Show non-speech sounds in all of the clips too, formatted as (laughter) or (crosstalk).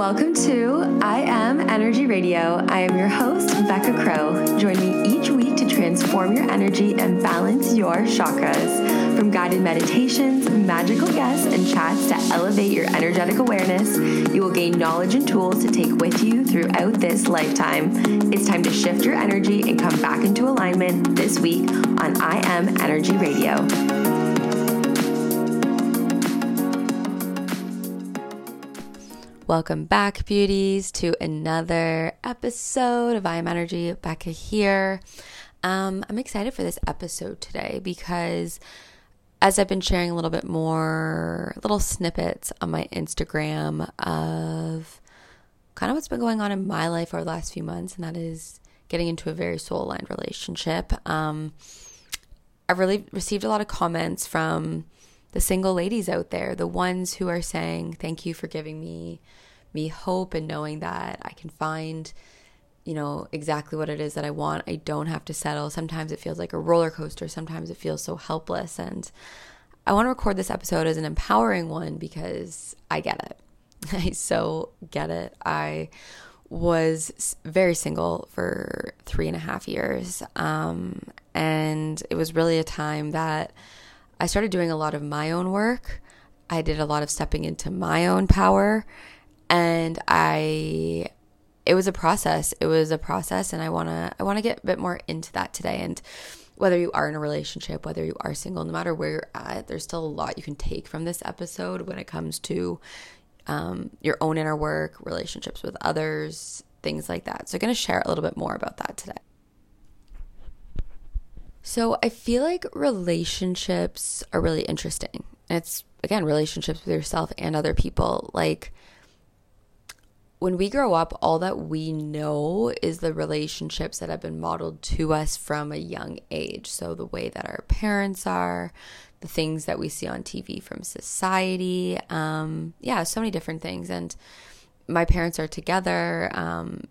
Welcome to I Am Energy Radio. I am your host, Becca Crow. Join me each week to transform your energy and balance your chakras. From guided meditations, magical guests, and chats to elevate your energetic awareness, you will gain knowledge and tools to take with you throughout this lifetime. It's time to shift your energy and come back into alignment this week on I Am Energy Radio. Welcome back, beauties, to another episode of I Am Energy. Becca here. Um, I'm excited for this episode today because as I've been sharing a little bit more little snippets on my Instagram of kind of what's been going on in my life over the last few months, and that is getting into a very soul aligned relationship. Um, I've really received a lot of comments from the single ladies out there, the ones who are saying, Thank you for giving me me hope and knowing that I can find, you know, exactly what it is that I want. I don't have to settle. Sometimes it feels like a roller coaster, sometimes it feels so helpless. And I want to record this episode as an empowering one because I get it. (laughs) I so get it. I was very single for three and a half years. Um, and it was really a time that I started doing a lot of my own work. I did a lot of stepping into my own power and I it was a process. It was a process and I want to I want to get a bit more into that today and whether you are in a relationship, whether you are single, no matter where you're at, there's still a lot you can take from this episode when it comes to um, your own inner work, relationships with others, things like that. So, I'm going to share a little bit more about that today. So, I feel like relationships are really interesting. it's, again, relationships with yourself and other people. Like, when we grow up, all that we know is the relationships that have been modeled to us from a young age. So, the way that our parents are, the things that we see on TV from society. Um, yeah, so many different things. And my parents are together um,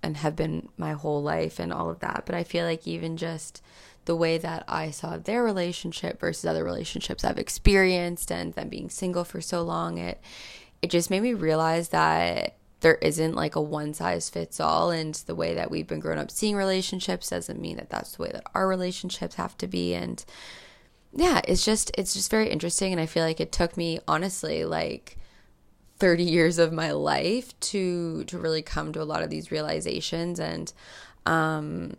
and have been my whole life and all of that. But I feel like even just the way that I saw their relationship versus other relationships I've experienced and them being single for so long, it it just made me realize that there isn't like a one size fits all and the way that we've been grown up seeing relationships doesn't mean that that's the way that our relationships have to be and yeah it's just it's just very interesting and i feel like it took me honestly like 30 years of my life to to really come to a lot of these realizations and um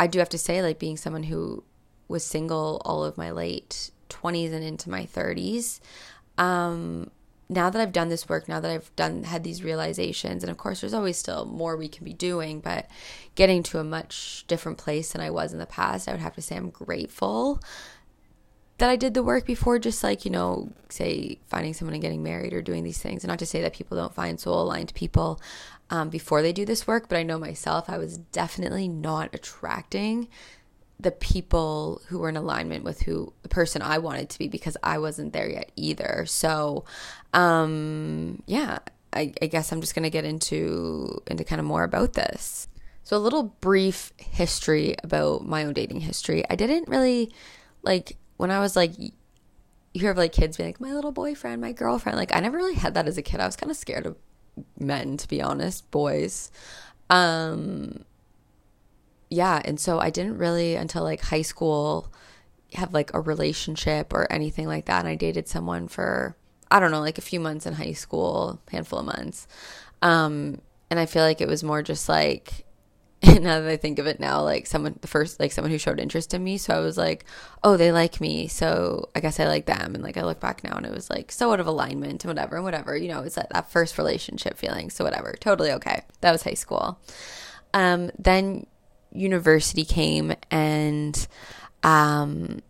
i do have to say like being someone who was single all of my late 20s and into my 30s um now that I've done this work, now that I've done had these realizations, and of course there's always still more we can be doing, but getting to a much different place than I was in the past, I would have to say I'm grateful that I did the work before just like, you know, say finding someone and getting married or doing these things. And not to say that people don't find soul aligned people um, before they do this work, but I know myself I was definitely not attracting the people who were in alignment with who the person I wanted to be because I wasn't there yet either. So, um, yeah, I, I guess I'm just gonna get into into kind of more about this. So a little brief history about my own dating history. I didn't really like when I was like you hear like kids being like my little boyfriend, my girlfriend. Like I never really had that as a kid. I was kind of scared of men to be honest, boys. Um yeah, and so I didn't really until like high school have like a relationship or anything like that. And I dated someone for I don't know, like a few months in high school, handful of months. Um, and I feel like it was more just like (laughs) now that I think of it now, like someone the first like someone who showed interest in me. So I was like, oh, they like me, so I guess I like them. And like I look back now and it was like so out of alignment and whatever and whatever. You know, it's that, that first relationship feeling. So whatever. Totally okay. That was high school. Um, then university came and um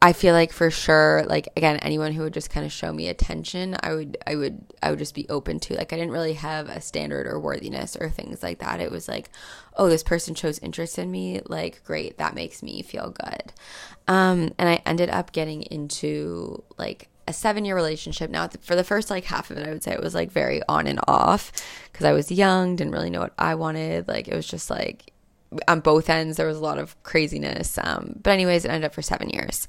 I feel like for sure like again anyone who would just kind of show me attention I would I would I would just be open to like I didn't really have a standard or worthiness or things like that it was like oh this person shows interest in me like great that makes me feel good um and I ended up getting into like a seven year relationship. Now, for the first like half of it, I would say it was like very on and off because I was young, didn't really know what I wanted. Like, it was just like on both ends, there was a lot of craziness. Um, but, anyways, it ended up for seven years.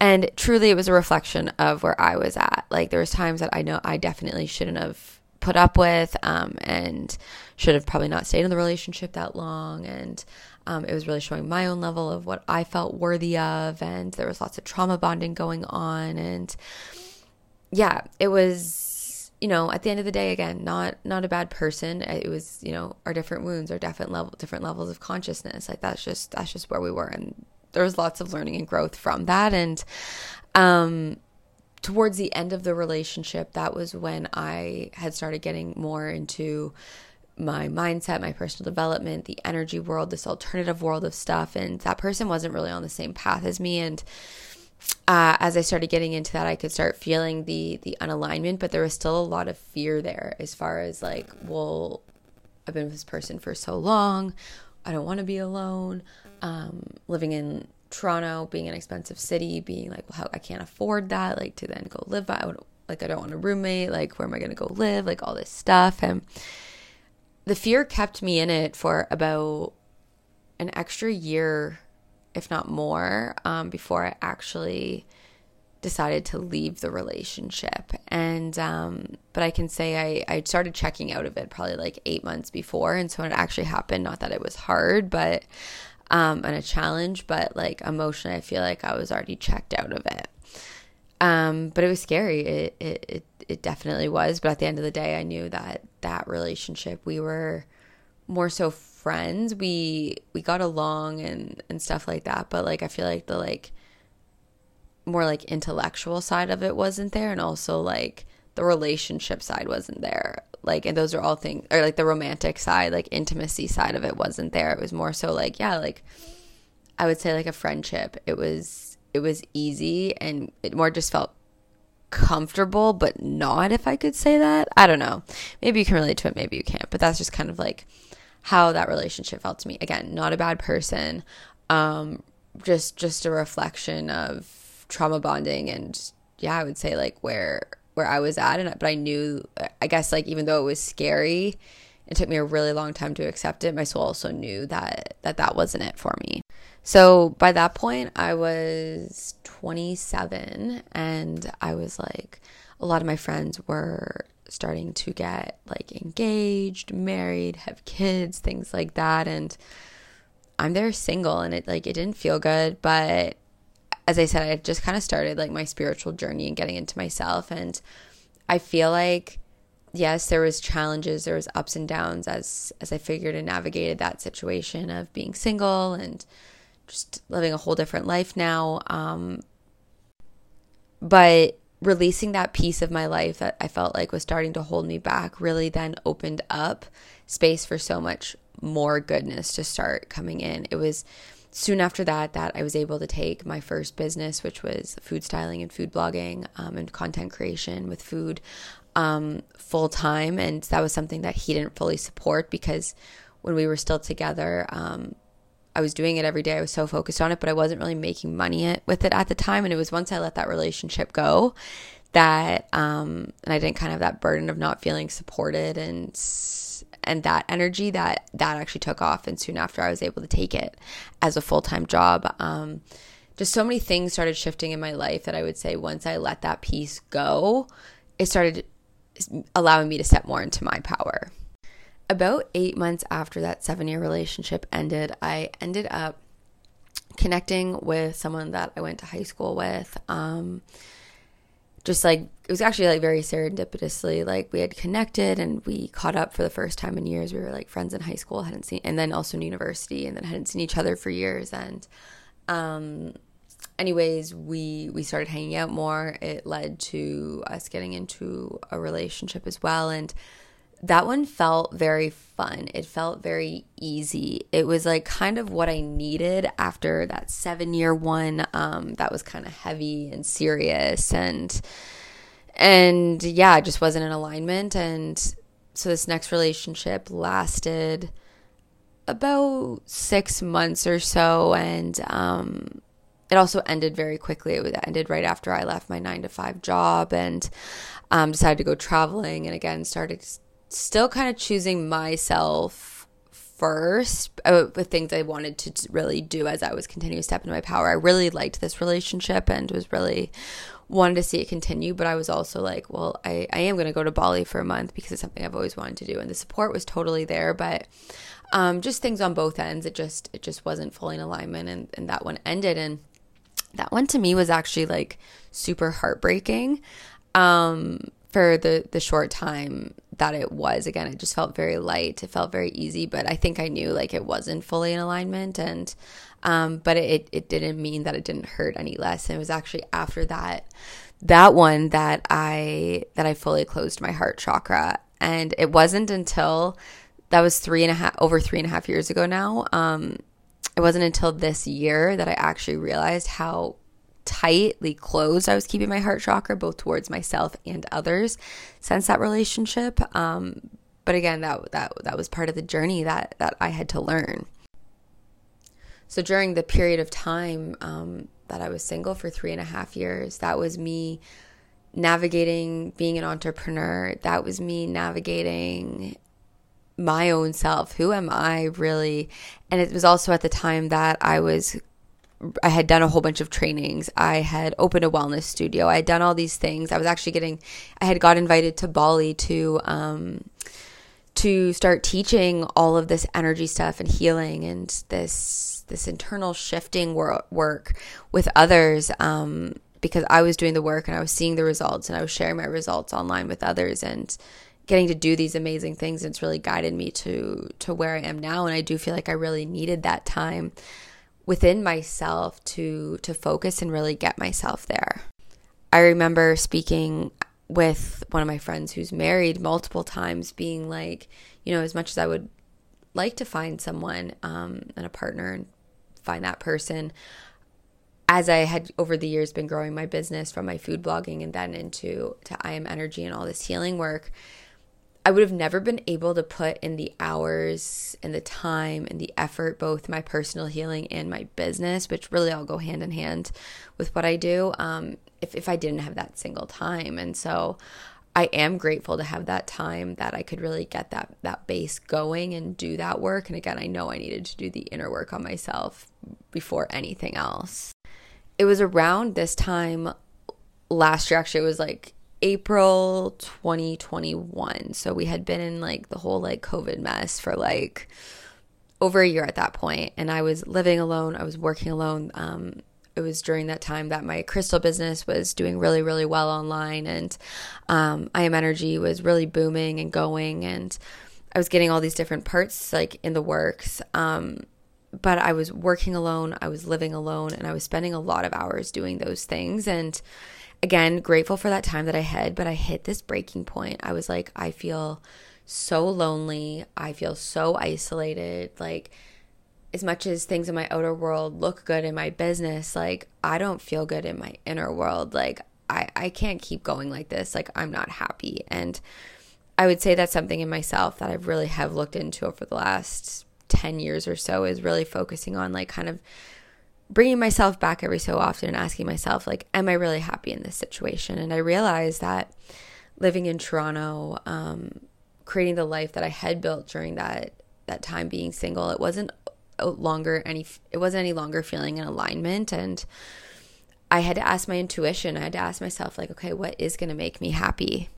And truly, it was a reflection of where I was at. Like, there was times that I know I definitely shouldn't have put up with um, and should have probably not stayed in the relationship that long. And um, it was really showing my own level of what I felt worthy of. And there was lots of trauma bonding going on. And yeah, it was, you know, at the end of the day, again, not not a bad person. It was, you know, our different wounds, our different level, different levels of consciousness. Like that's just that's just where we were, and there was lots of learning and growth from that. And um, towards the end of the relationship, that was when I had started getting more into my mindset, my personal development, the energy world, this alternative world of stuff. And that person wasn't really on the same path as me. And uh, as I started getting into that, I could start feeling the the unalignment, but there was still a lot of fear there as far as like, well, I've been with this person for so long, I don't want to be alone. Um, living in Toronto, being an expensive city, being like, well, how I can't afford that, like to then go live. Would like I don't want a roommate. Like where am I going to go live? Like all this stuff, and the fear kept me in it for about an extra year if not more, um, before I actually decided to leave the relationship. And, um, but I can say I, I started checking out of it probably like eight months before. And so when it actually happened, not that it was hard, but, um, and a challenge, but like emotionally, I feel like I was already checked out of it. Um, but it was scary. It, it, it, it definitely was. But at the end of the day, I knew that that relationship, we were more so friends. We we got along and and stuff like that but like i feel like the like more like intellectual side of it wasn't there and also like the relationship side wasn't there. Like and those are all things or like the romantic side like intimacy side of it wasn't there. It was more so like yeah like i would say like a friendship. It was it was easy and it more just felt comfortable but not if i could say that. I don't know. Maybe you can relate to it maybe you can't but that's just kind of like how that relationship felt to me. Again, not a bad person. Um, just just a reflection of trauma bonding and yeah, I would say like where where I was at and but I knew I guess like even though it was scary, it took me a really long time to accept it. My soul also knew that that that wasn't it for me. So by that point, I was 27 and I was like a lot of my friends were starting to get like engaged, married, have kids, things like that. And I'm there single and it like it didn't feel good, but as I said I just kind of started like my spiritual journey and getting into myself. And I feel like yes, there was challenges, there was ups and downs as as I figured and navigated that situation of being single and just living a whole different life now. Um, but releasing that piece of my life that I felt like was starting to hold me back really then opened up space for so much more goodness to start coming in. It was soon after that that I was able to take my first business, which was food styling and food blogging um, and content creation with food um, full time. And that was something that he didn't fully support because when we were still together, um, I was doing it every day. I was so focused on it, but I wasn't really making money with it at the time. And it was once I let that relationship go that, um, and I didn't kind of have that burden of not feeling supported and, and that energy that that actually took off. And soon after I was able to take it as a full time job. Um, just so many things started shifting in my life that I would say once I let that piece go, it started allowing me to step more into my power about eight months after that seven year relationship ended, I ended up connecting with someone that I went to high school with. Um, just like it was actually like very serendipitously, like we had connected and we caught up for the first time in years. We were like friends in high school, hadn't seen, and then also in university, and then hadn't seen each other for years. And, um, anyways, we we started hanging out more. It led to us getting into a relationship as well, and that one felt very fun. It felt very easy. It was like kind of what I needed after that seven year one um, that was kind of heavy and serious and and yeah, it just wasn't in alignment. And so this next relationship lasted about six months or so, and um, it also ended very quickly. It ended right after I left my nine to five job and um, decided to go traveling, and again started still kind of choosing myself first uh, with things I wanted to really do as I was continuing to step into my power. I really liked this relationship and was really wanted to see it continue, but I was also like, well, I, I am going to go to Bali for a month because it's something I've always wanted to do. And the support was totally there, but um, just things on both ends. It just, it just wasn't fully in alignment and, and that one ended. And that one to me was actually like super heartbreaking. Um, for the the short time that it was. Again it just felt very light. It felt very easy but i think i knew like it wasn't fully in alignment and um, but it, it didn't mean that it didn't hurt any less. And it was actually after that that one that i that i fully closed my heart chakra. And it wasn't until that was three and a half over three and a half years ago now um, it wasn't until this year that i actually realized how tightly closed I was keeping my heart chakra both towards myself and others since that relationship. Um, but again, that that that was part of the journey that that I had to learn. So during the period of time um, that I was single for three and a half years, that was me navigating being an entrepreneur. That was me navigating my own self. Who am I really? And it was also at the time that I was I had done a whole bunch of trainings. I had opened a wellness studio. I had done all these things. I was actually getting, I had got invited to Bali to, um, to start teaching all of this energy stuff and healing and this, this internal shifting wor- work with others. Um, because I was doing the work and I was seeing the results and I was sharing my results online with others and getting to do these amazing things. And it's really guided me to, to where I am now. And I do feel like I really needed that time within myself to to focus and really get myself there. I remember speaking with one of my friends who's married multiple times being like, you know, as much as I would like to find someone um, and a partner and find that person, as I had over the years been growing my business from my food blogging and then into to I am energy and all this healing work, I would have never been able to put in the hours and the time and the effort, both my personal healing and my business, which really all go hand in hand with what I do, um, if, if I didn't have that single time. And so I am grateful to have that time that I could really get that, that base going and do that work. And again, I know I needed to do the inner work on myself before anything else. It was around this time last year, actually, it was like April 2021. So we had been in like the whole like COVID mess for like over a year at that point and I was living alone, I was working alone. Um it was during that time that my crystal business was doing really really well online and um I am energy was really booming and going and I was getting all these different parts like in the works. Um but I was working alone, I was living alone and I was spending a lot of hours doing those things and again, grateful for that time that I had, but I hit this breaking point. I was like, I feel so lonely. I feel so isolated. Like, as much as things in my outer world look good in my business, like, I don't feel good in my inner world. Like, I, I can't keep going like this. Like, I'm not happy. And I would say that's something in myself that I really have looked into over the last 10 years or so is really focusing on, like, kind of bringing myself back every so often and asking myself like am i really happy in this situation? And i realized that living in toronto um, creating the life that i had built during that that time being single it wasn't longer any it wasn't any longer feeling in alignment. And i had to ask my intuition. I had to ask myself like okay what is going to make me happy?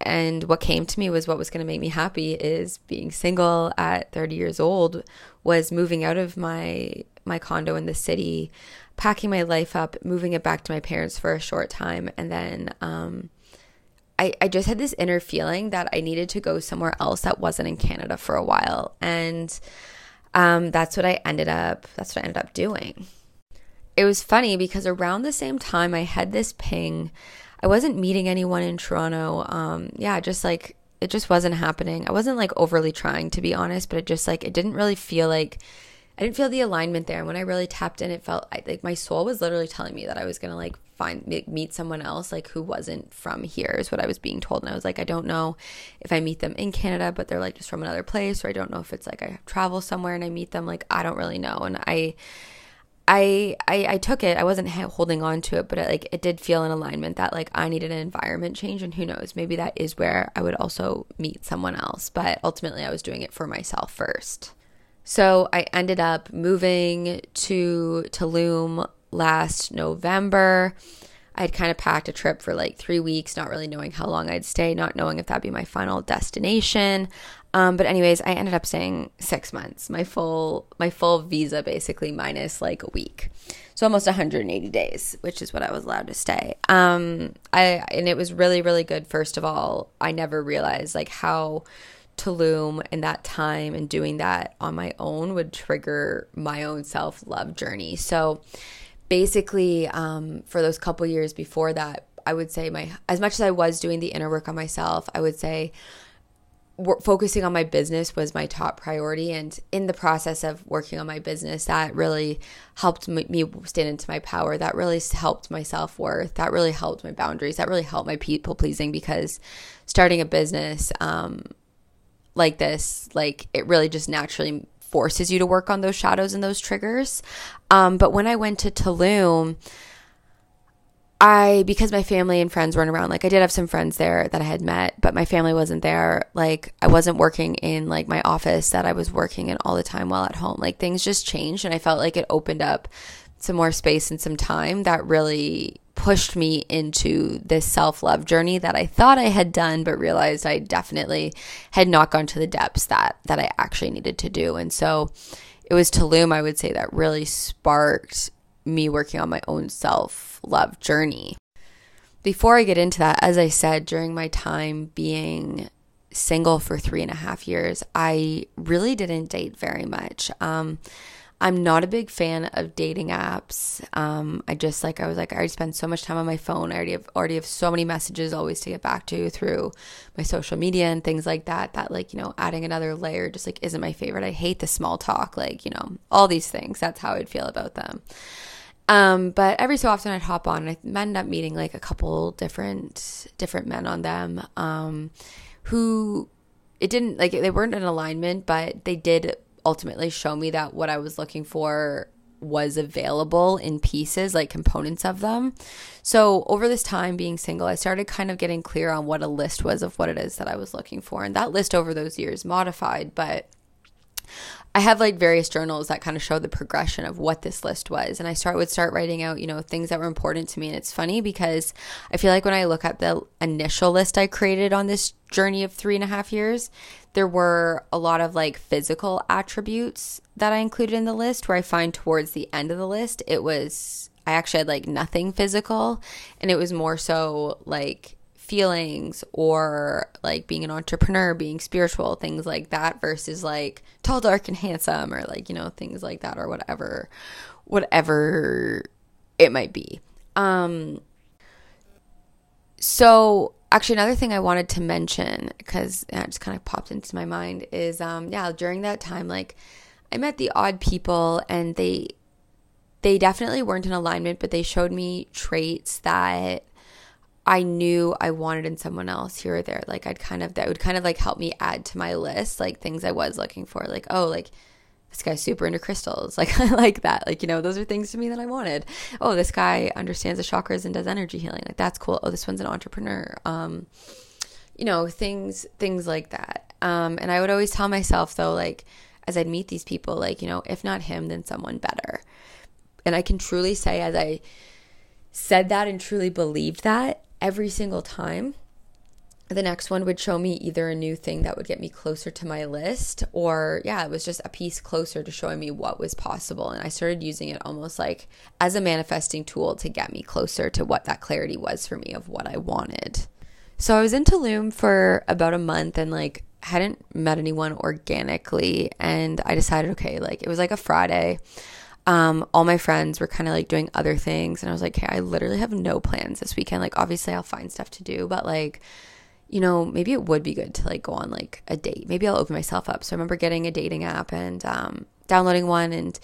And what came to me was what was going to make me happy is being single at 30 years old was moving out of my my condo in the city, packing my life up, moving it back to my parents for a short time, and then um, I, I just had this inner feeling that I needed to go somewhere else that wasn't in Canada for a while. And um, that's what I ended up that's what I ended up doing. It was funny because around the same time I had this ping. I wasn't meeting anyone in Toronto. Um, yeah, just like it just wasn't happening. I wasn't like overly trying to be honest, but it just like it didn't really feel like I didn't feel the alignment there. And when I really tapped in, it felt I, like my soul was literally telling me that I was gonna like find meet someone else like who wasn't from here is what I was being told. And I was like, I don't know if I meet them in Canada, but they're like just from another place, or I don't know if it's like I travel somewhere and I meet them. Like I don't really know. And I I, I I took it. I wasn't holding on to it, but it, like it did feel in alignment that like I needed an environment change, and who knows, maybe that is where I would also meet someone else. But ultimately, I was doing it for myself first. So I ended up moving to Tulum last November. I'd kind of packed a trip for like three weeks, not really knowing how long I'd stay, not knowing if that'd be my final destination. Um, but anyways, I ended up staying six months, my full my full visa basically minus like a week, so almost 180 days, which is what I was allowed to stay. Um, I and it was really really good. First of all, I never realized like how Tulum in that time and doing that on my own would trigger my own self love journey. So basically, um, for those couple years before that, I would say my as much as I was doing the inner work on myself, I would say focusing on my business was my top priority. And in the process of working on my business that really helped me stand into my power. That really helped my self-worth. That really helped my boundaries. That really helped my people pleasing because starting a business um, like this like it really just naturally forces you to work on those shadows and those triggers um, but when i went to tulum I because my family and friends weren't around, like I did have some friends there that I had met, but my family wasn't there. Like I wasn't working in like my office that I was working in all the time while at home. Like things just changed and I felt like it opened up some more space and some time that really pushed me into this self-love journey that I thought I had done but realized I definitely had not gone to the depths that that I actually needed to do. And so it was Tulum I would say that really sparked me working on my own self love journey. Before I get into that, as I said, during my time being single for three and a half years, I really didn't date very much. Um, I'm not a big fan of dating apps. Um, I just like I was like I already spend so much time on my phone. I already have already have so many messages always to get back to through my social media and things like that. That like you know adding another layer just like isn't my favorite. I hate the small talk. Like you know all these things. That's how I'd feel about them. Um, but every so often I'd hop on and I ended up meeting like a couple different different men on them um, who it didn't like they weren't in alignment, but they did ultimately show me that what I was looking for was available in pieces, like components of them. So, over this time being single, I started kind of getting clear on what a list was of what it is that I was looking for. And that list over those years modified, but I have like various journals that kind of show the progression of what this list was. And I start would start writing out, you know, things that were important to me. And it's funny because I feel like when I look at the initial list I created on this journey of three and a half years, there were a lot of like physical attributes that I included in the list where I find towards the end of the list, it was I actually had like nothing physical and it was more so like feelings or like being an entrepreneur, being spiritual, things like that versus like tall, dark, and handsome or like, you know, things like that or whatever, whatever it might be. Um, so actually another thing I wanted to mention because it just kind of popped into my mind is um yeah during that time like I met the odd people and they they definitely weren't in alignment but they showed me traits that I knew I wanted in someone else here or there. Like I'd kind of that would kind of like help me add to my list, like things I was looking for. Like, oh, like this guy's super into crystals. (laughs) Like I like that. Like, you know, those are things to me that I wanted. Oh, this guy understands the chakras and does energy healing. Like that's cool. Oh, this one's an entrepreneur. Um, you know, things things like that. Um, and I would always tell myself though, like as I'd meet these people, like, you know, if not him, then someone better. And I can truly say as I said that and truly believed that, every single time the next one would show me either a new thing that would get me closer to my list or yeah it was just a piece closer to showing me what was possible and i started using it almost like as a manifesting tool to get me closer to what that clarity was for me of what i wanted so i was in tulum for about a month and like hadn't met anyone organically and i decided okay like it was like a friday um, all my friends were kind of like doing other things. And I was like, hey, I literally have no plans this weekend. Like, obviously, I'll find stuff to do, but like, you know, maybe it would be good to like go on like a date. Maybe I'll open myself up. So I remember getting a dating app and um, downloading one and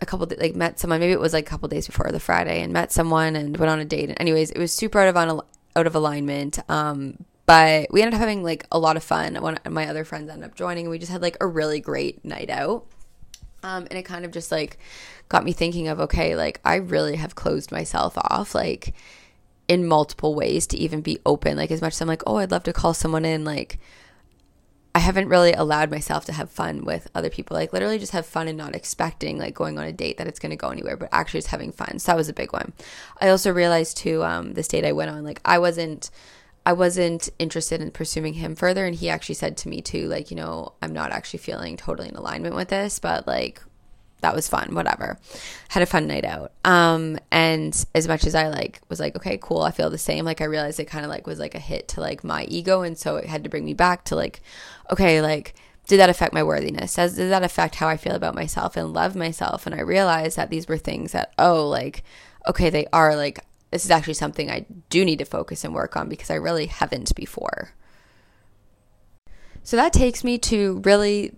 a couple like met someone. Maybe it was like a couple days before the Friday and met someone and went on a date. And anyways, it was super out of on out of alignment. Um, but we ended up having like a lot of fun. One of my other friends ended up joining, and we just had like a really great night out. Um, and it kind of just like got me thinking of okay, like I really have closed myself off, like in multiple ways to even be open. Like as much as I'm like, oh, I'd love to call someone in, like I haven't really allowed myself to have fun with other people. Like literally just have fun and not expecting like going on a date that it's going to go anywhere, but actually just having fun. So that was a big one. I also realized too, um, this date I went on, like I wasn't, I wasn't interested in pursuing him further. And he actually said to me too, like, you know, I'm not actually feeling totally in alignment with this, but like that was fun, whatever. Had a fun night out. Um, and as much as I like was like, okay, cool, I feel the same, like I realized it kind of like was like a hit to like my ego. And so it had to bring me back to like, okay, like, did that affect my worthiness? Does, that affect how I feel about myself and love myself? And I realized that these were things that, oh, like, okay, they are like, this is actually something I do need to focus and work on because I really haven't before. So that takes me to really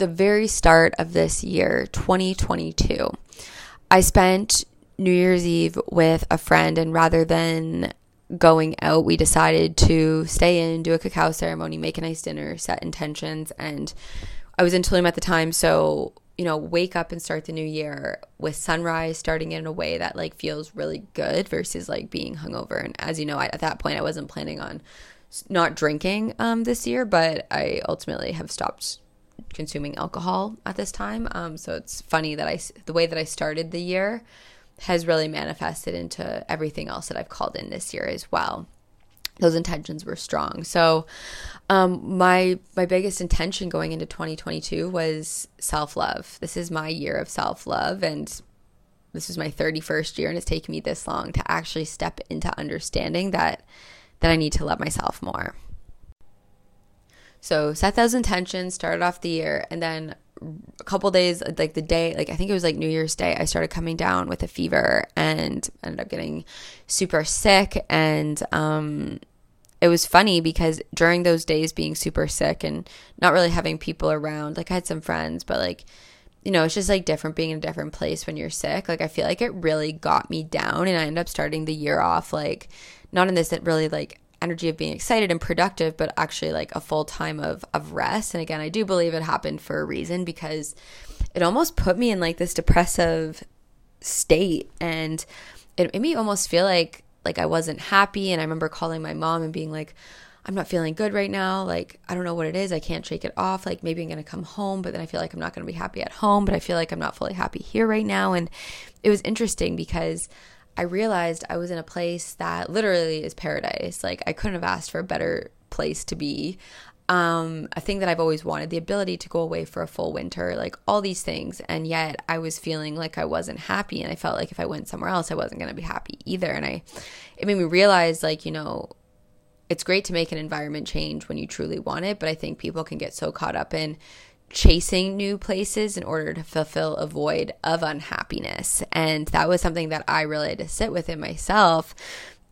the very start of this year, 2022. I spent New Year's Eve with a friend, and rather than going out, we decided to stay in, do a cacao ceremony, make a nice dinner, set intentions. And I was in Tulum at the time, so you know, wake up and start the new year with sunrise starting in a way that like feels really good versus like being hungover. And as you know, I, at that point, I wasn't planning on not drinking um, this year, but I ultimately have stopped consuming alcohol at this time. Um, so it's funny that I the way that I started the year has really manifested into everything else that I've called in this year as well. Those intentions were strong. So um, my my biggest intention going into 2022 was self love. This is my year of self love, and this is my 31st year, and it's taken me this long to actually step into understanding that that I need to love myself more. So set those intentions, started off the year, and then a couple days, like the day, like I think it was like New Year's Day, I started coming down with a fever and ended up getting super sick. And um, it was funny because during those days being super sick and not really having people around, like I had some friends, but like, you know, it's just like different being in a different place when you're sick. Like I feel like it really got me down and I ended up starting the year off like not in this really like energy of being excited and productive, but actually like a full time of of rest. And again, I do believe it happened for a reason because it almost put me in like this depressive state and it made me almost feel like like I wasn't happy and I remember calling my mom and being like I'm not feeling good right now. Like, I don't know what it is. I can't shake it off. Like, maybe I'm going to come home, but then I feel like I'm not going to be happy at home, but I feel like I'm not fully happy here right now. And it was interesting because I realized I was in a place that literally is paradise. Like I couldn't have asked for a better place to be. Um, a thing that I've always wanted, the ability to go away for a full winter, like all these things. And yet I was feeling like I wasn't happy. And I felt like if I went somewhere else, I wasn't going to be happy either. And I, it made me realize, like, you know, it's great to make an environment change when you truly want it. But I think people can get so caught up in chasing new places in order to fulfill a void of unhappiness. And that was something that I really had to sit with in myself.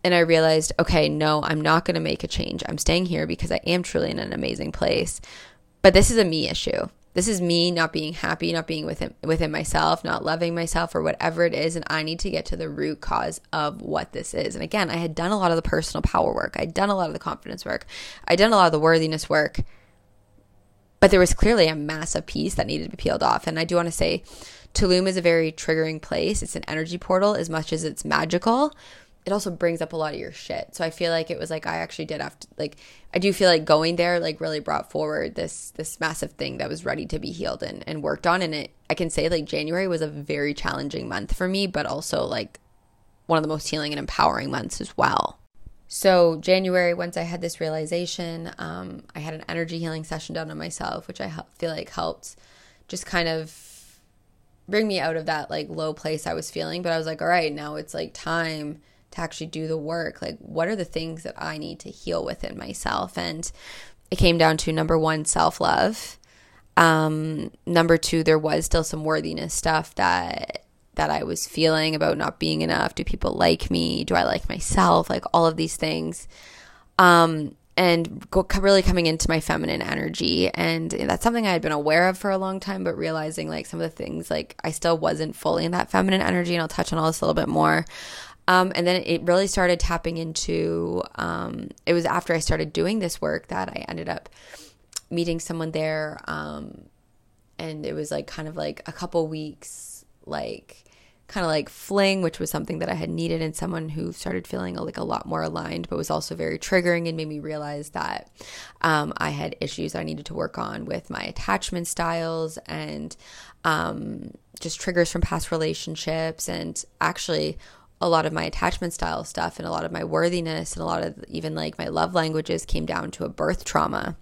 And I realized, okay, no, I'm not going to make a change. I'm staying here because I am truly in an amazing place. But this is a me issue. This is me not being happy, not being within within myself, not loving myself or whatever it is, and I need to get to the root cause of what this is. And again, I had done a lot of the personal power work. I'd done a lot of the confidence work. I'd done a lot of the worthiness work but there was clearly a massive piece that needed to be peeled off. And I do want to say Tulum is a very triggering place. It's an energy portal as much as it's magical. It also brings up a lot of your shit. So I feel like it was like I actually did have to like I do feel like going there like really brought forward this this massive thing that was ready to be healed and, and worked on. And it I can say like January was a very challenging month for me, but also like one of the most healing and empowering months as well. So, January, once I had this realization, um, I had an energy healing session done on myself, which I feel like helped just kind of bring me out of that like low place I was feeling. But I was like, all right, now it's like time to actually do the work. Like, what are the things that I need to heal within myself? And it came down to number one, self love. Um, number two, there was still some worthiness stuff that that I was feeling about not being enough. Do people like me? Do I like myself? Like all of these things. Um, and really coming into my feminine energy. And that's something I had been aware of for a long time, but realizing like some of the things, like I still wasn't fully in that feminine energy. And I'll touch on all this a little bit more. Um, and then it really started tapping into, um, it was after I started doing this work that I ended up meeting someone there um, and it was like kind of like a couple weeks like kind of like fling, which was something that I had needed in someone who started feeling like a lot more aligned, but was also very triggering and made me realize that um, I had issues I needed to work on with my attachment styles and um, just triggers from past relationships. And actually, a lot of my attachment style stuff and a lot of my worthiness and a lot of even like my love languages came down to a birth trauma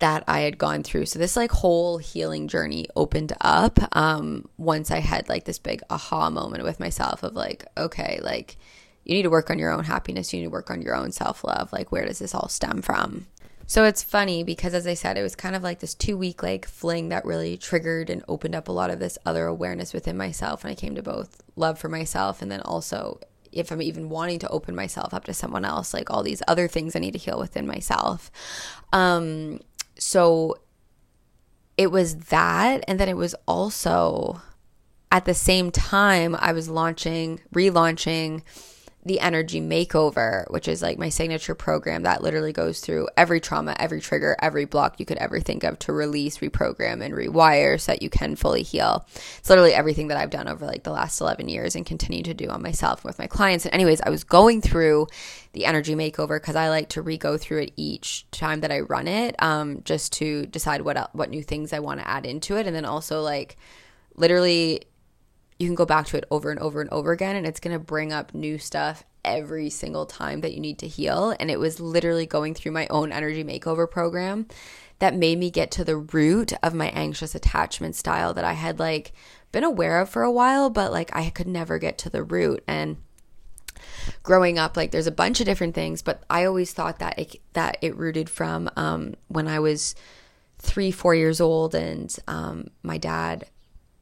that I had gone through. So this like whole healing journey opened up um, once I had like this big aha moment with myself of like, okay, like you need to work on your own happiness. You need to work on your own self love. Like, where does this all stem from? So it's funny because, as I said, it was kind of like this two week like fling that really triggered and opened up a lot of this other awareness within myself. And I came to both love for myself and then also if I'm even wanting to open myself up to someone else, like all these other things I need to heal within myself. Um, so it was that. And then it was also at the same time, I was launching, relaunching the energy makeover, which is like my signature program that literally goes through every trauma, every trigger, every block you could ever think of to release, reprogram, and rewire so that you can fully heal. It's literally everything that I've done over like the last 11 years and continue to do on myself with my clients. And, anyways, I was going through the energy makeover because I like to re go through it each time that I run it um, just to decide what, what new things I want to add into it. And then also, like, literally you can go back to it over and over and over again and it's going to bring up new stuff every single time that you need to heal. And it was literally going through my own energy makeover program that made me get to the root of my anxious attachment style that I had like been aware of for a while but like I could never get to the root. And growing up like there's a bunch of different things but I always thought that it that it rooted from um, when I was 3 4 years old and um, my dad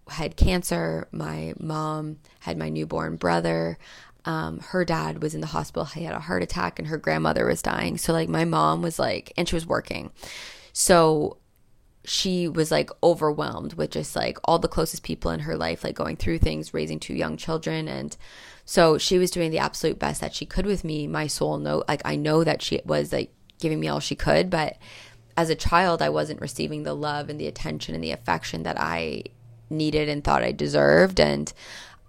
had cancer. My mom had my newborn brother. Um, her dad was in the hospital. He had a heart attack, and her grandmother was dying. So, like, my mom was like, and she was working. So, she was like overwhelmed with just like all the closest people in her life, like going through things, raising two young children. And so she was doing the absolute best that she could with me. My soul know, like, I know that she was like giving me all she could, but as a child, I wasn't receiving the love and the attention and the affection that I needed and thought I deserved. And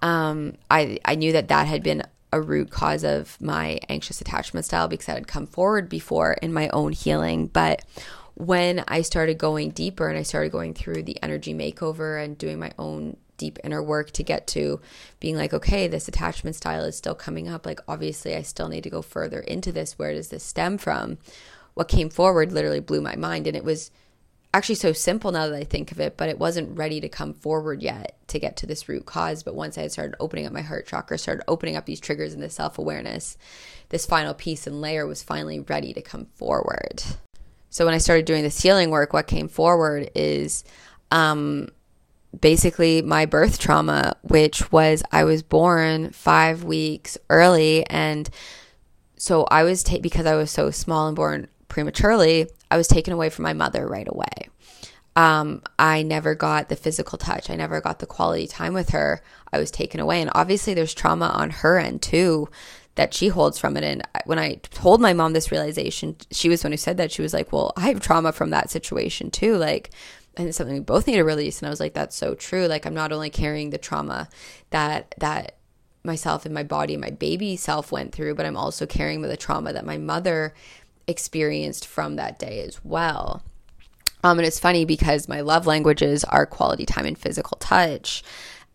um, I, I knew that that had been a root cause of my anxious attachment style because that had come forward before in my own healing. But when I started going deeper and I started going through the energy makeover and doing my own deep inner work to get to being like, okay, this attachment style is still coming up. Like, obviously, I still need to go further into this. Where does this stem from? What came forward literally blew my mind. And it was actually so simple now that I think of it, but it wasn't ready to come forward yet to get to this root cause. But once I had started opening up my heart chakra, started opening up these triggers and this self awareness, this final piece and layer was finally ready to come forward. So when I started doing this healing work, what came forward is um, basically my birth trauma, which was I was born five weeks early. And so I was, ta- because I was so small and born prematurely, I was taken away from my mother right away. Um, I never got the physical touch. I never got the quality time with her. I was taken away. And obviously, there's trauma on her end too that she holds from it. And when I told my mom this realization, she was the one who said that. She was like, Well, I have trauma from that situation too. Like, and it's something we both need to release. And I was like, That's so true. Like, I'm not only carrying the trauma that, that, myself and my body my baby self went through, but I'm also carrying with the trauma that my mother experienced from that day as well. Um, and it's funny because my love languages are quality time and physical touch.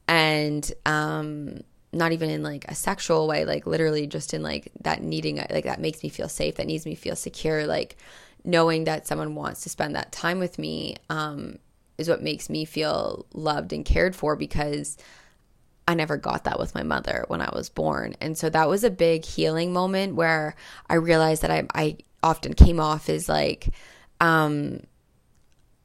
And um, not even in like a sexual way, like literally just in like that needing, like that makes me feel safe, that needs me feel secure. Like knowing that someone wants to spend that time with me um, is what makes me feel loved and cared for because I never got that with my mother when I was born. And so that was a big healing moment where I realized that I, I often came off as like um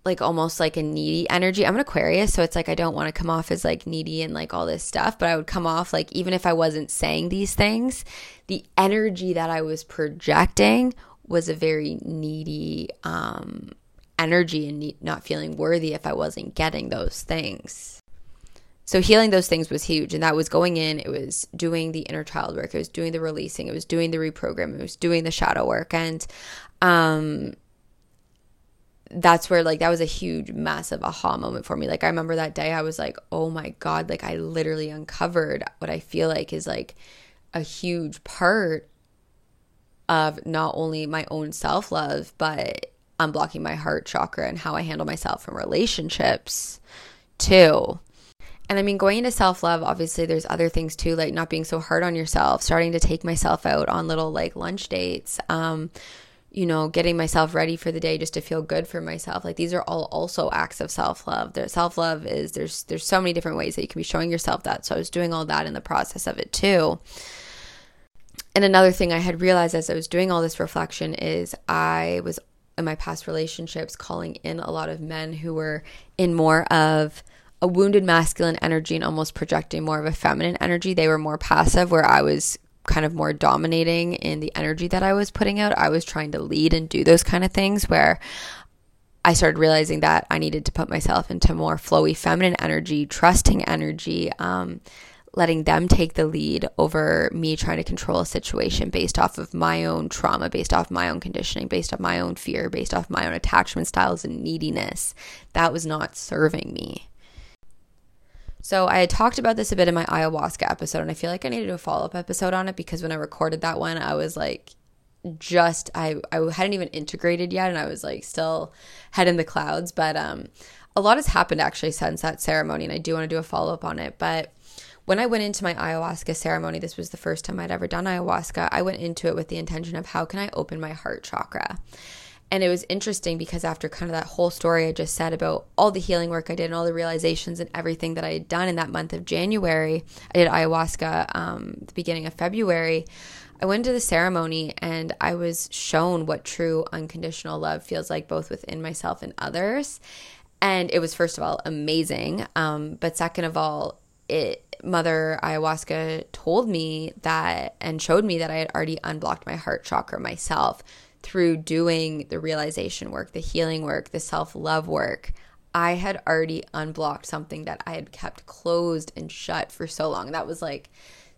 like almost like a needy energy. I'm an Aquarius, so it's like I don't want to come off as like needy and like all this stuff, but I would come off like even if I wasn't saying these things, the energy that I was projecting was a very needy um energy and not feeling worthy if I wasn't getting those things. So healing those things was huge. And that was going in, it was doing the inner child work, it was doing the releasing, it was doing the reprogramming, it was doing the shadow work. And um that's where like that was a huge massive aha moment for me like i remember that day i was like oh my god like i literally uncovered what i feel like is like a huge part of not only my own self-love but unblocking my heart chakra and how i handle myself from relationships too and I mean, going into self love, obviously, there's other things too, like not being so hard on yourself, starting to take myself out on little like lunch dates, um, you know, getting myself ready for the day just to feel good for myself. Like these are all also acts of self-love. Self-love is there's there's so many different ways that you can be showing yourself that. So I was doing all that in the process of it too. And another thing I had realized as I was doing all this reflection is I was in my past relationships calling in a lot of men who were in more of a wounded masculine energy and almost projecting more of a feminine energy. They were more passive, where I was kind of more dominating in the energy that I was putting out. I was trying to lead and do those kind of things where I started realizing that I needed to put myself into more flowy feminine energy, trusting energy, um, letting them take the lead over me trying to control a situation based off of my own trauma, based off my own conditioning, based off my own fear, based off my own attachment styles and neediness. That was not serving me. So I had talked about this a bit in my ayahuasca episode, and I feel like I needed to do a follow up episode on it because when I recorded that one, I was like, just I I hadn't even integrated yet, and I was like still head in the clouds. But um, a lot has happened actually since that ceremony, and I do want to do a follow up on it. But when I went into my ayahuasca ceremony, this was the first time I'd ever done ayahuasca. I went into it with the intention of how can I open my heart chakra. And it was interesting because after kind of that whole story I just said about all the healing work I did and all the realizations and everything that I had done in that month of January, I did ayahuasca um, the beginning of February. I went to the ceremony and I was shown what true unconditional love feels like, both within myself and others. And it was, first of all, amazing. Um, but second of all, it Mother Ayahuasca told me that and showed me that I had already unblocked my heart chakra myself through doing the realization work, the healing work, the self love work, I had already unblocked something that I had kept closed and shut for so long. That was like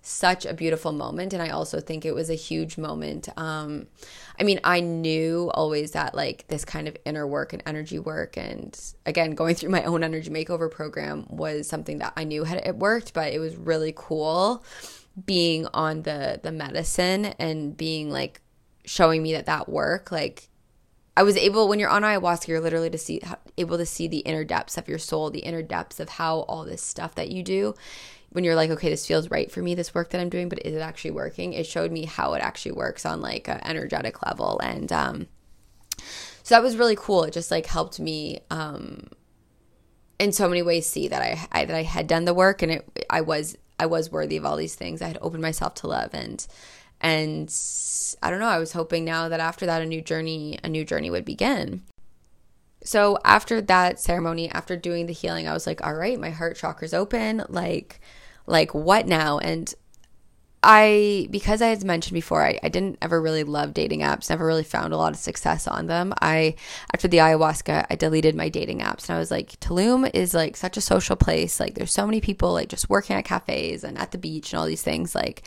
such a beautiful moment. And I also think it was a huge moment. Um, I mean, I knew always that like this kind of inner work and energy work, and again, going through my own energy makeover program was something that I knew had it worked, but it was really cool being on the the medicine and being like showing me that that work like I was able when you're on ayahuasca you're literally to see able to see the inner depths of your soul the inner depths of how all this stuff that you do when you're like okay this feels right for me this work that I'm doing but is it actually working? It showed me how it actually works on like an energetic level and um so that was really cool. It just like helped me um in so many ways see that I, I that I had done the work and it I was I was worthy of all these things. I had opened myself to love and and I don't know, I was hoping now that after that a new journey, a new journey would begin. So after that ceremony, after doing the healing, I was like, all right, my heart chakra's open. Like, like what now? And I, because I had mentioned before, I, I didn't ever really love dating apps, never really found a lot of success on them. I, after the ayahuasca, I deleted my dating apps and I was like, Tulum is like such a social place. Like, there's so many people like just working at cafes and at the beach and all these things. Like,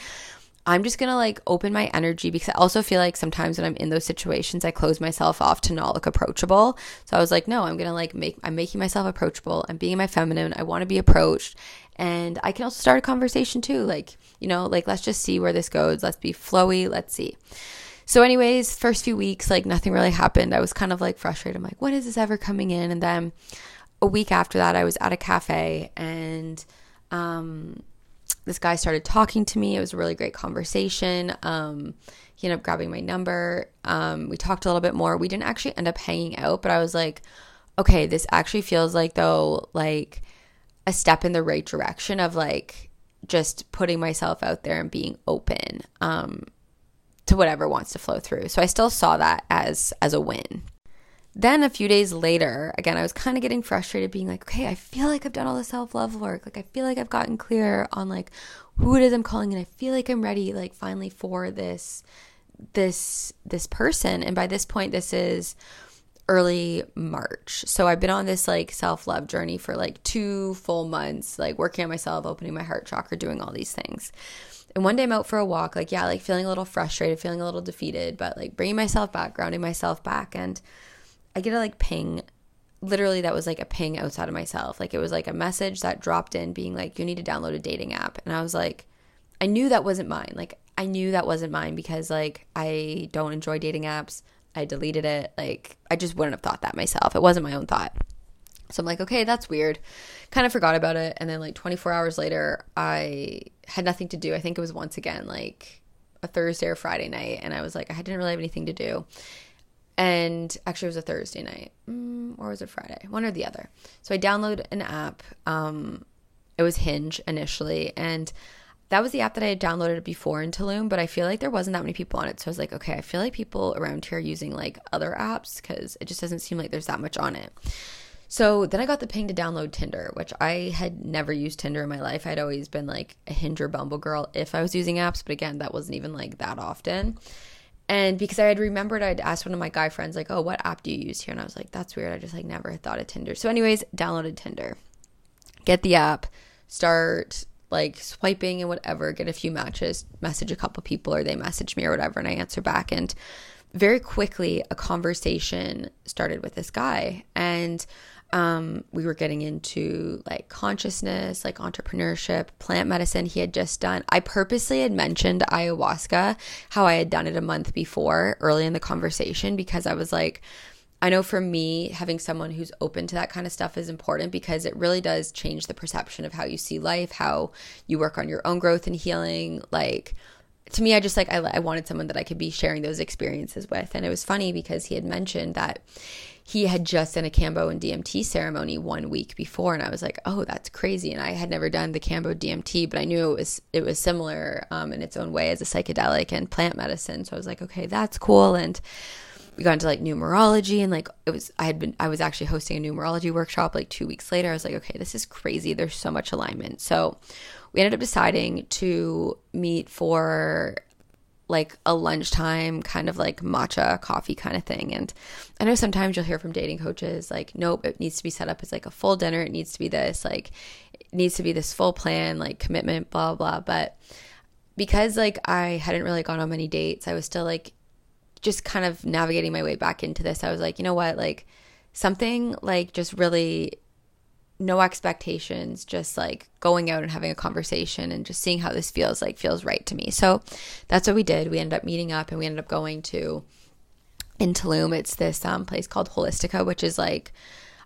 I'm just gonna like open my energy because I also feel like sometimes when I'm in those situations, I close myself off to not look approachable. So I was like, no, I'm gonna like make, I'm making myself approachable. I'm being my feminine. I wanna be approached. And I can also start a conversation too. Like, you know, like let's just see where this goes. Let's be flowy. Let's see. So, anyways, first few weeks, like nothing really happened. I was kind of like frustrated. I'm like, when is this ever coming in? And then a week after that, I was at a cafe and, um, this guy started talking to me. It was a really great conversation. Um, he ended up grabbing my number. Um, we talked a little bit more. We didn't actually end up hanging out, but I was like, okay, this actually feels like though like a step in the right direction of like just putting myself out there and being open um, to whatever wants to flow through. So I still saw that as as a win. Then a few days later, again, I was kind of getting frustrated, being like, okay, I feel like I've done all the self love work. Like, I feel like I've gotten clear on like who it is I'm calling, and I feel like I'm ready, like, finally for this, this, this person. And by this point, this is early March. So I've been on this like self love journey for like two full months, like working on myself, opening my heart chakra, doing all these things. And one day I'm out for a walk, like, yeah, like feeling a little frustrated, feeling a little defeated, but like bringing myself back, grounding myself back. And I get a like ping literally that was like a ping outside of myself. Like it was like a message that dropped in being like you need to download a dating app. And I was like I knew that wasn't mine. Like I knew that wasn't mine because like I don't enjoy dating apps. I deleted it. Like I just wouldn't have thought that myself. It wasn't my own thought. So I'm like, okay, that's weird. Kind of forgot about it. And then like 24 hours later, I had nothing to do. I think it was once again like a Thursday or Friday night. And I was like, I didn't really have anything to do. And actually, it was a Thursday night. Mm, or was it Friday? One or the other. So I downloaded an app. Um, it was Hinge initially. And that was the app that I had downloaded before in Tulum, but I feel like there wasn't that many people on it. So I was like, okay, I feel like people around here are using like other apps because it just doesn't seem like there's that much on it. So then I got the ping to download Tinder, which I had never used Tinder in my life. I'd always been like a Hinge or Bumble girl if I was using apps, but again, that wasn't even like that often. And because I had remembered, I'd asked one of my guy friends, like, oh, what app do you use here? And I was like, that's weird. I just like never thought of Tinder. So, anyways, downloaded Tinder, get the app, start like swiping and whatever, get a few matches, message a couple people or they message me or whatever, and I answer back. And very quickly, a conversation started with this guy. And um, we were getting into like consciousness, like entrepreneurship, plant medicine. He had just done, I purposely had mentioned ayahuasca, how I had done it a month before early in the conversation, because I was like, I know for me, having someone who's open to that kind of stuff is important because it really does change the perception of how you see life, how you work on your own growth and healing. Like, to me, I just like, I, I wanted someone that I could be sharing those experiences with. And it was funny because he had mentioned that he had just done a Kambo and DMT ceremony one week before, and I was like, "Oh, that's crazy!" And I had never done the Kambo DMT, but I knew it was it was similar um, in its own way as a psychedelic and plant medicine. So I was like, "Okay, that's cool." And we got into like numerology and like it was I had been I was actually hosting a numerology workshop like 2 weeks later. I was like, "Okay, this is crazy. There's so much alignment." So we ended up deciding to meet for like a lunchtime kind of like matcha coffee kind of thing. And I know sometimes you'll hear from dating coaches like, nope, it needs to be set up as like a full dinner. It needs to be this, like, it needs to be this full plan, like commitment, blah, blah. But because like I hadn't really gone on many dates, I was still like just kind of navigating my way back into this, I was like, you know what? Like something like just really no expectations, just like going out and having a conversation and just seeing how this feels like feels right to me. So that's what we did. We ended up meeting up and we ended up going to in Tulum. It's this um, place called Holistika, which is like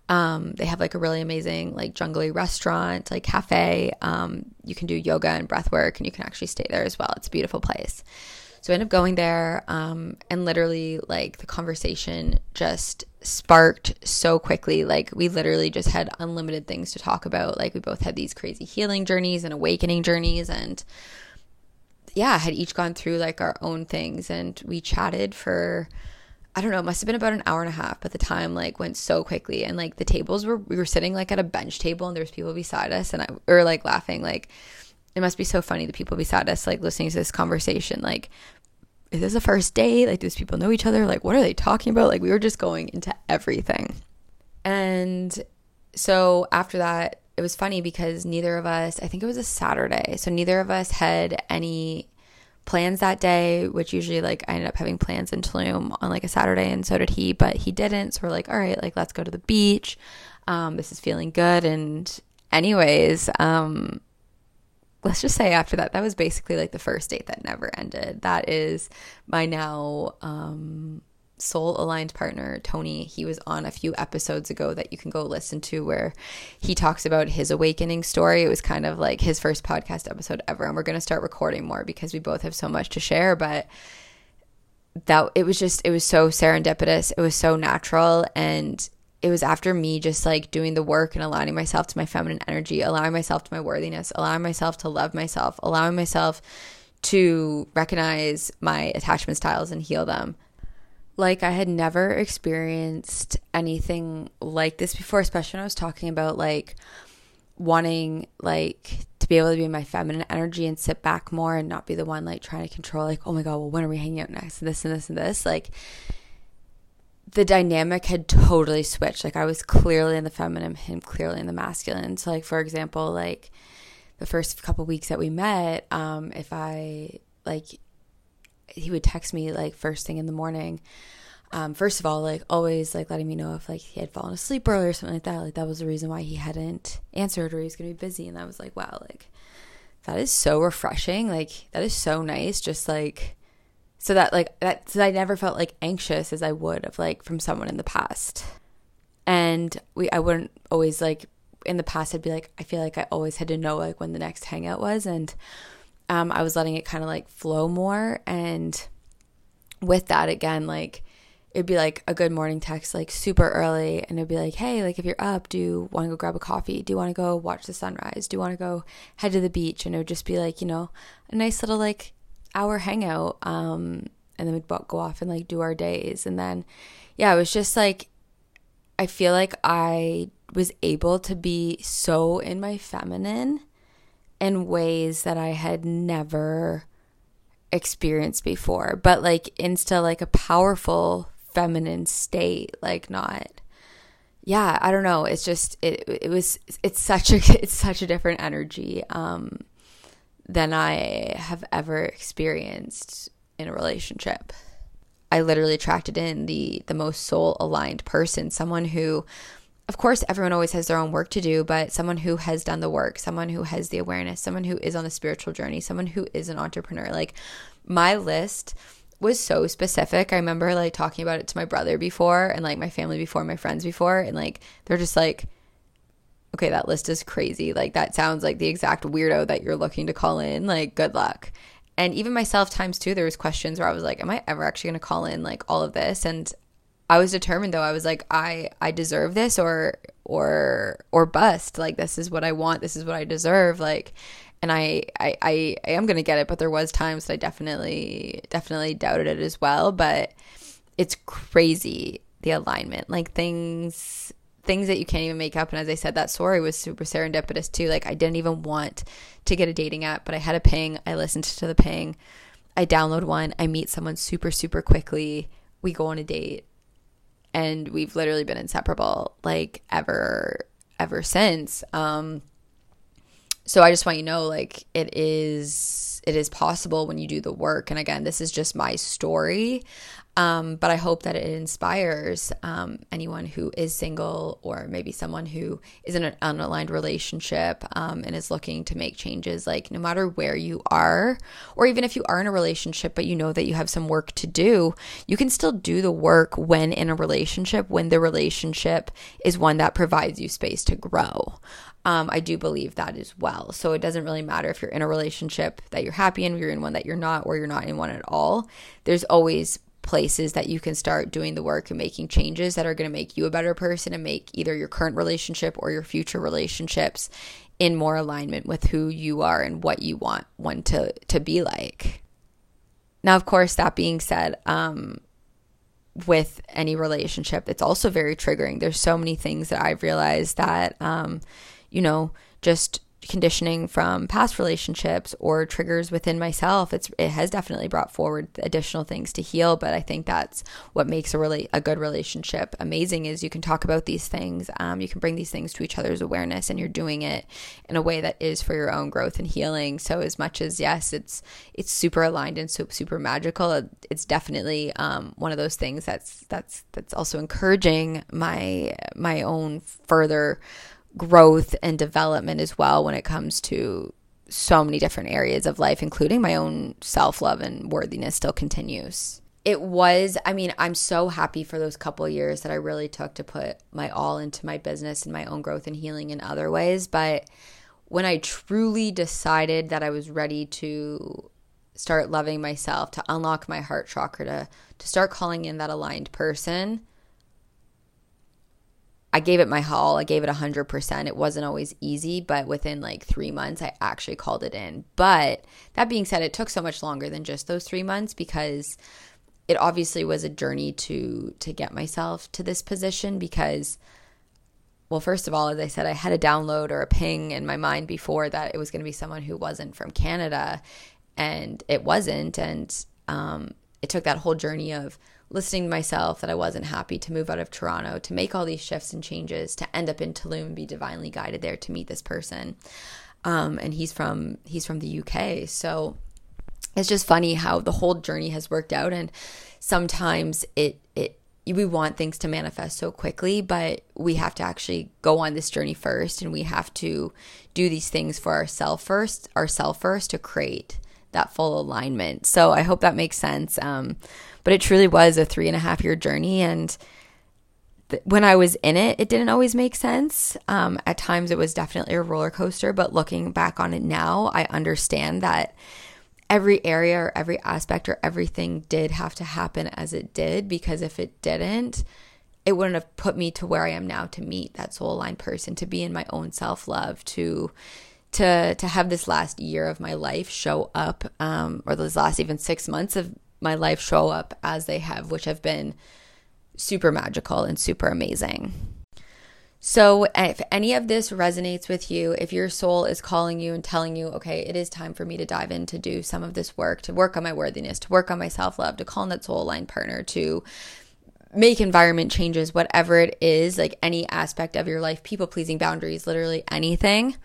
um, they have like a really amazing like jungly restaurant, like cafe. Um, you can do yoga and breath work and you can actually stay there as well. It's a beautiful place. So I ended up going there, um, and literally, like, the conversation just sparked so quickly. Like, we literally just had unlimited things to talk about. Like, we both had these crazy healing journeys and awakening journeys, and yeah, had each gone through like our own things. And we chatted for, I don't know, it must have been about an hour and a half, but the time like went so quickly. And like, the tables were, we were sitting like at a bench table, and there was people beside us, and I, were like laughing, like, it must be so funny the people beside us like listening to this conversation like is this a first date? Like those people know each other? Like what are they talking about? Like we were just going into everything. And so after that it was funny because neither of us i think it was a saturday so neither of us had any plans that day which usually like i ended up having plans in tulum on like a saturday and so did he but he didn't. So we're like all right like let's go to the beach. Um, this is feeling good. And anyways um, let's just say after that, that was basically like the first date that never ended. That is my now um, soul aligned partner, Tony. He was on a few episodes ago that you can go listen to where he talks about his awakening story. It was kind of like his first podcast episode ever. And we're going to start recording more because we both have so much to share. But that it was just, it was so serendipitous. It was so natural. And it was after me just like doing the work and aligning myself to my feminine energy, allowing myself to my worthiness, allowing myself to love myself, allowing myself to recognize my attachment styles and heal them. Like I had never experienced anything like this before, especially when I was talking about like wanting like to be able to be my feminine energy and sit back more and not be the one like trying to control like, oh my god, well when are we hanging out next? and This and this and this. Like the dynamic had totally switched. Like I was clearly in the feminine, him clearly in the masculine. So like for example, like the first couple weeks that we met, um, if I like he would text me like first thing in the morning, um, first of all, like always like letting me know if like he had fallen asleep early or something like that. Like that was the reason why he hadn't answered or he was gonna be busy. And I was like, wow, like that is so refreshing. Like that is so nice. Just like so that like that so I never felt like anxious as I would of like from someone in the past. And we I wouldn't always like in the past I'd be like I feel like I always had to know like when the next hangout was. And um I was letting it kind of like flow more. And with that again like it'd be like a good morning text like super early. And it'd be like hey like if you're up do you want to go grab a coffee? Do you want to go watch the sunrise? Do you want to go head to the beach? And it would just be like you know a nice little like hour hangout um and then we'd go off and like do our days. And then yeah it was just like i feel like i was able to be so in my feminine in ways that i had never experienced before but like in still like a powerful feminine state like not yeah i don't know. It's just it it was it's such a (laughs) it's such a different energy. Um than i have ever experienced in a relationship i literally attracted in the the most soul aligned person someone who of course everyone always has their own work to do but someone who has done the work someone who has the awareness someone who is on the spiritual journey someone who is an entrepreneur like my list was so specific. I remember like talking about it to my brother before and like my family before, my friends before, and like they're just like, okay, that list is crazy. Like that sounds like the exact weirdo that you're looking to call in. Like, good luck. And even myself, times two, there was questions where I was like, am I ever actually going to call in like all of this? And I was determined though. I was like, I I deserve this or or or bust. Like this is what I want. This is what I deserve. Like and I, I, I, I am gonna get it, but there was times that I definitely, definitely doubted it as well. But it's crazy the alignment, like things, things that you can't even make up. And as I said, that story was super serendipitous too. Like I didn't even want to get a dating app, but I had a ping. I listened to the ping. I download one. I meet someone super, super quickly. We go on a date, and we've literally been inseparable, like ever, ever since. Um, so I just want you to know like it is it is possible when you do the work and again this is just my story um, but I hope that it inspires um, anyone who is single or maybe someone who is in an unaligned relationship um, and is looking to make changes. Like, no matter where you are, or even if you are in a relationship, but you know that you have some work to do, you can still do the work when in a relationship, when the relationship is one that provides you space to grow. Um, I do believe that as well. So it doesn't really matter if you're in a relationship that you're happy in, you're in one that you're not, or you're not in one at all. There's always places that you can start doing the work and making changes that are going to make you a better person and make either your current relationship or your future relationships in more alignment with who you are and what you want one to to be like. Now, of course, that being said, um, with any relationship, it's also very triggering. There's so many things that I've realized that, um, you know, just conditioning from past relationships or triggers within myself it's it has definitely brought forward additional things to heal but i think that's what makes a really a good relationship amazing is you can talk about these things um, you can bring these things to each other's awareness and you're doing it in a way that is for your own growth and healing. So as much as yes it's it's super aligned and so super magical it's definitely um, one of those things that's that's that's also encouraging my my own further growth and development as well when it comes to so many different areas of life, including my own self love and worthiness, still continues. It was, I mean, I'm so happy for those couple years that I really took to put my all into my business and my own growth and healing in other ways. But when I truly decided that I was ready to start loving myself, to unlock my heart chakra, to, to start calling in that aligned person, I gave it my all. I gave it 100%. It wasn't always easy, but within like three months, I actually called it in. But that being said, it took so much longer than just those three months because it obviously was a journey to to get myself to this position because well first of all as i said i had a download or a ping in my mind before that it was going to be someone who wasn't from canada and it wasn't and um, it took that whole journey of listening to myself that I wasn't happy to move out of Toronto, to make all these shifts and changes, to end up in Tulum and be divinely guided there to meet this person. Um, and he's from he's from the UK, so it's just funny how the whole journey has worked out. And sometimes it it we want things to manifest so quickly, but we have to actually go on this journey first and we have to do these things for ourselves first, ourselves first to create that full alignment. So I hope that makes sense. Um, but it truly was a three and a half year journey. And th- when I was in it, it didn't always make sense. Um, at times, it was definitely a roller coaster. But looking back on it now, I understand that every area or every aspect or everything did have to happen as it did because if it didn't, it wouldn't have put me to where I am now to meet that soul aligned person, to be in my own self love, to to to have this last year of my life show up, um, or those last even six months of my life show up as they have, which have been super magical and super amazing. So, if any of this resonates with you, if your soul is calling you and telling you, okay, it is time for me to dive in to do some of this work, to work on my worthiness, to work on my self love, to call in that soul aligned partner, to make environment changes, whatever it is, like any aspect of your life, people pleasing boundaries, literally anything,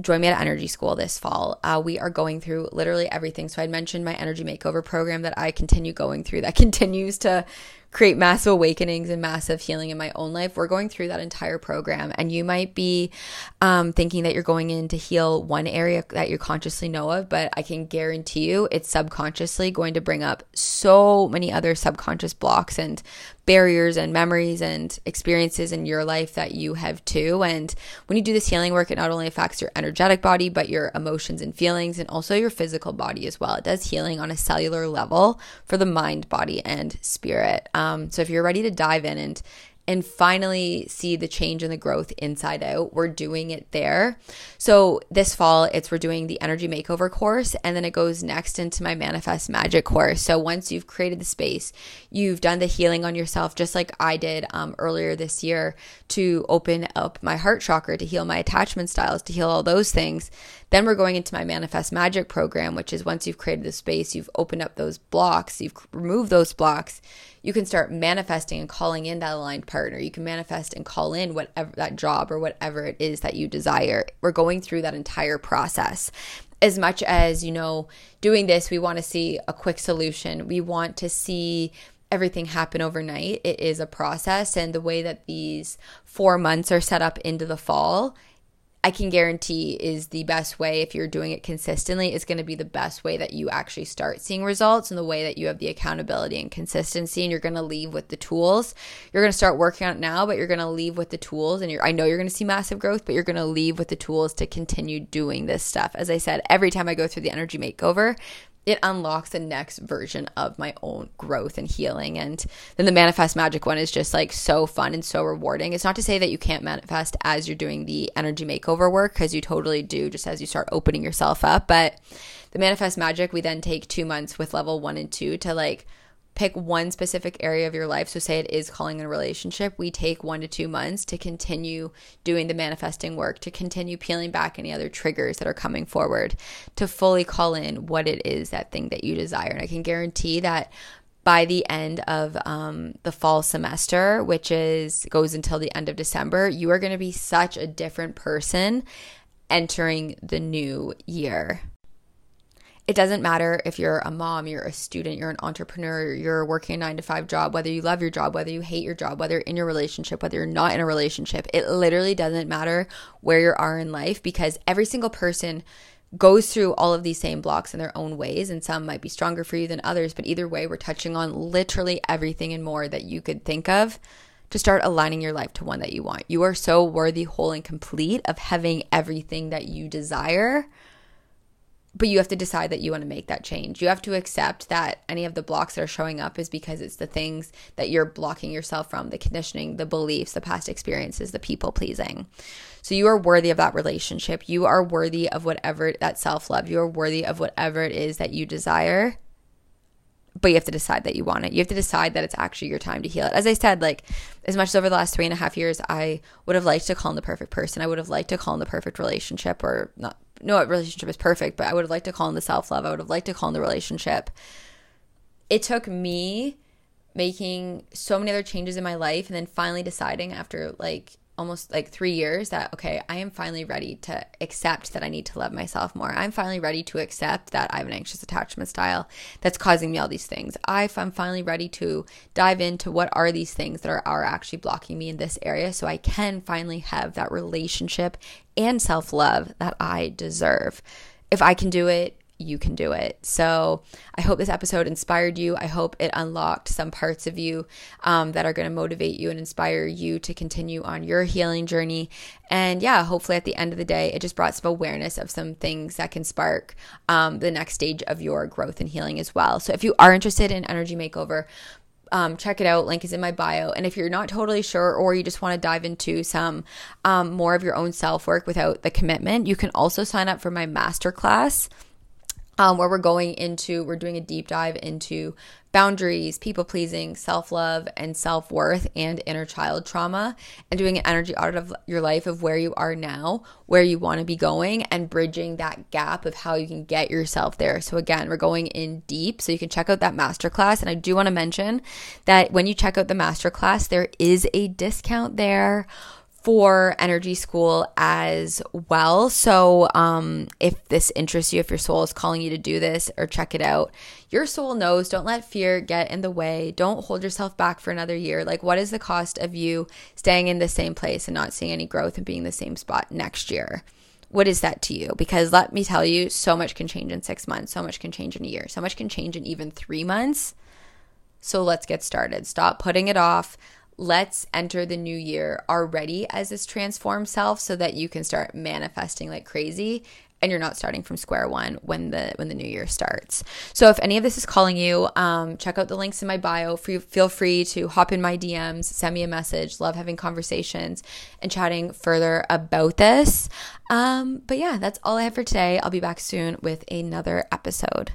join me at Energy School this fall. Uh, we are going through literally everything. So, I mentioned my energy makeover program that I continue going through that (laughs) continues to create massive awakenings and massive healing in my own life. We're going through that entire program, and you might be um, thinking that you're going in to heal one area that you consciously know of, but I can guarantee you it's subconsciously going to bring up so many other subconscious blocks and barriers and memories and experiences in your life that you have too. And when you do this healing work, it not only affects your energetic body, but your emotions and feelings, and also your physical body as well. It does healing on a cellular level for the mind, body, and spirit. Um, so if you're ready to dive in and and finally see the change and the growth inside out. We're doing it there. So this fall, it's we're doing the energy makeover course, and then it goes next into my manifest magic course. So once you've created the space, you've done the healing on yourself, just like I did um, earlier this year to open up my heart chakra, to heal my attachment styles, to heal all those things. Then we're going into my manifest magic program, which is once you've created the space, you've opened up those blocks, you've removed those blocks you can start manifesting and calling in that aligned partner. You can manifest and call in whatever that job or whatever it is that you desire. We're going through that entire process. As much as, you know, doing this, we want to see a quick solution. We want to see everything happen overnight. It is a process. And the way that these four months are set up into the fall I can guarantee is the best way if you're doing it consistently is going to be the best way that you actually start seeing results and the way that you have the accountability and consistency and you're going to leave with the tools. You're going to start working on it now, but you're going to leave with the tools and I know you're going to see massive growth, but you're going to leave with the tools to continue doing this stuff. As I said, every time I go through the energy makeover, it unlocks the next version of my own growth and healing. And then the manifest magic one is just like so fun and so rewarding. It's not to say that you can't manifest as you're doing the energy makeover work, because you totally do just as you start opening yourself up. But the manifest magic, we then take two months with level one and two to like pick one specific area of your life. So, say it is calling in a relationship, we take one to two months to continue doing the manifesting work, to continue peeling back any other triggers that are coming forward, to fully call in what it is that thing that you desire. And I can guarantee that by the end of um, the fall semester, which is goes until the end of December, you are going to be such a different person entering the new year it doesn't matter if you're a mom, you're a student, you're an entrepreneur, you're working a nine to five job, whether you love your job, whether you hate your job, whether you're in your relationship, whether you're not in a relationship. It literally doesn't matter where you are in life because every single person goes through all of these same blocks in their own ways and some might be stronger for you than others but either way we're touching on literally everything and more that you could think of to start aligning your life to one that you want you are so worthy whole and complete of having everything that you desire but you have to decide that you want to make that change. You have to accept that any of the blocks that are showing up is because it's the things that you're blocking yourself from the conditioning, the beliefs, the past experiences, the people pleasing. So you are worthy of that relationship. You are worthy of whatever that self love. You are worthy of whatever it is that you desire. But you have to decide that you want it. You have to decide that it's actually your time to heal it. As I said, like, as much as over the last three and a half years, I would have liked to call in the perfect person. I would have liked to call in the perfect relationship or not no relationship is perfect, but I would have liked to call in the self love. I would have liked to call in the relationship. It took me making so many other changes in my life and then finally deciding after like almost like three years that, okay, I am finally ready to accept that I need to love myself more. I'm finally ready to accept that I have an anxious attachment style that's causing me all these things. I'm finally ready to dive into what are these things that are, are actually blocking me in this area so I can finally have that relationship and self love that I deserve. If I can do it, you can do it. So I hope this episode inspired you. I hope it unlocked some parts of you um, that are going to motivate you and inspire you to continue on your healing journey. And yeah, hopefully at the end of the day, it just brought some awareness of some things that can spark um, the next stage of your growth and healing as well. So if you are interested in energy makeover, um, check it out. Link is in my bio. And if you're not totally sure or you just want to dive into some um, more of your own self work without the commitment, you can also sign up for my masterclass um, where we're going into, we're doing a deep dive into boundaries, people pleasing, self love, and self worth, and inner child trauma, and doing an energy audit of your life of where you are now, where you want to be going, and bridging that gap of how you can get yourself there. So, again, we're going in deep. So, you can check out that masterclass. And I do want to mention that when you check out the masterclass, there is a discount there for energy school as well. So, um, if this interests you, if your soul is calling you to do this or check it out, your soul knows. Don't let fear get in the way. Don't hold yourself back for another year. Like, what is the cost of you staying in the same place and not seeing any growth and being in the same spot next year? What is that to you? Because let me tell you, so much can change in six months, so much can change in a year, so much can change in even three months. So let's get started. Stop putting it off let's enter the new year already as this transformed self so that you can start manifesting like crazy and you're not starting from square one when the when the new year starts. So if any of this is calling you, um, check out the links in my bio. Free, feel free to hop in my DMs, send me a message. Love having conversations and chatting further about this. Um, but yeah, that's all I have for today. I'll be back soon with another episode.